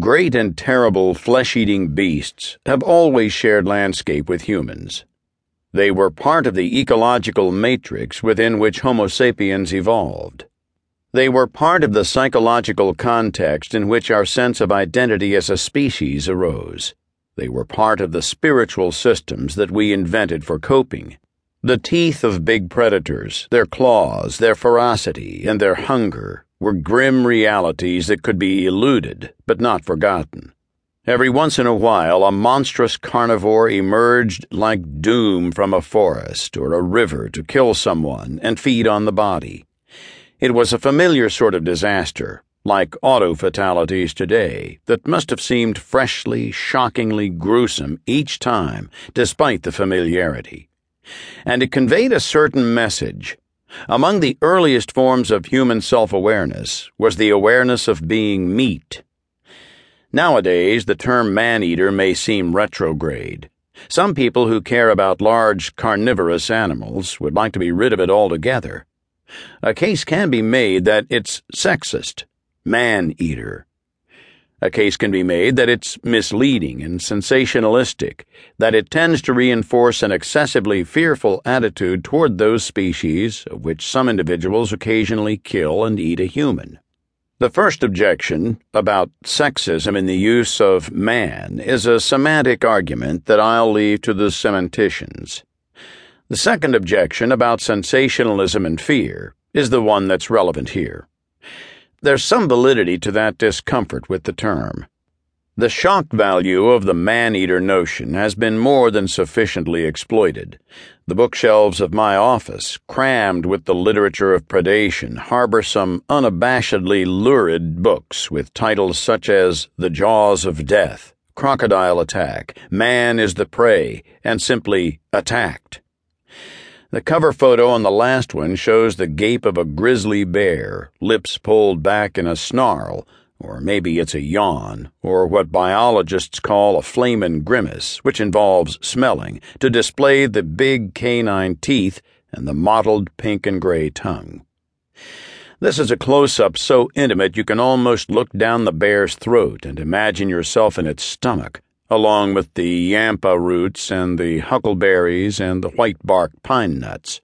Great and terrible flesh eating beasts have always shared landscape with humans. They were part of the ecological matrix within which Homo sapiens evolved. They were part of the psychological context in which our sense of identity as a species arose. They were part of the spiritual systems that we invented for coping. The teeth of big predators, their claws, their ferocity, and their hunger were grim realities that could be eluded but not forgotten. Every once in a while, a monstrous carnivore emerged like doom from a forest or a river to kill someone and feed on the body. It was a familiar sort of disaster, like auto fatalities today, that must have seemed freshly, shockingly gruesome each time, despite the familiarity. And it conveyed a certain message among the earliest forms of human self awareness was the awareness of being meat. Nowadays, the term man eater may seem retrograde. Some people who care about large carnivorous animals would like to be rid of it altogether. A case can be made that it's sexist, man eater, a case can be made that it's misleading and sensationalistic, that it tends to reinforce an excessively fearful attitude toward those species of which some individuals occasionally kill and eat a human. The first objection about sexism in the use of man is a semantic argument that I'll leave to the semanticians. The second objection about sensationalism and fear is the one that's relevant here. There's some validity to that discomfort with the term. The shock value of the man eater notion has been more than sufficiently exploited. The bookshelves of my office, crammed with the literature of predation, harbor some unabashedly lurid books with titles such as The Jaws of Death, Crocodile Attack, Man is the Prey, and simply Attacked. The cover photo on the last one shows the gape of a grizzly bear, lips pulled back in a snarl, or maybe it's a yawn, or what biologists call a flehmen grimace, which involves smelling, to display the big canine teeth and the mottled pink and gray tongue. This is a close up so intimate you can almost look down the bear's throat and imagine yourself in its stomach along with the yampa roots and the huckleberries and the white bark pine nuts.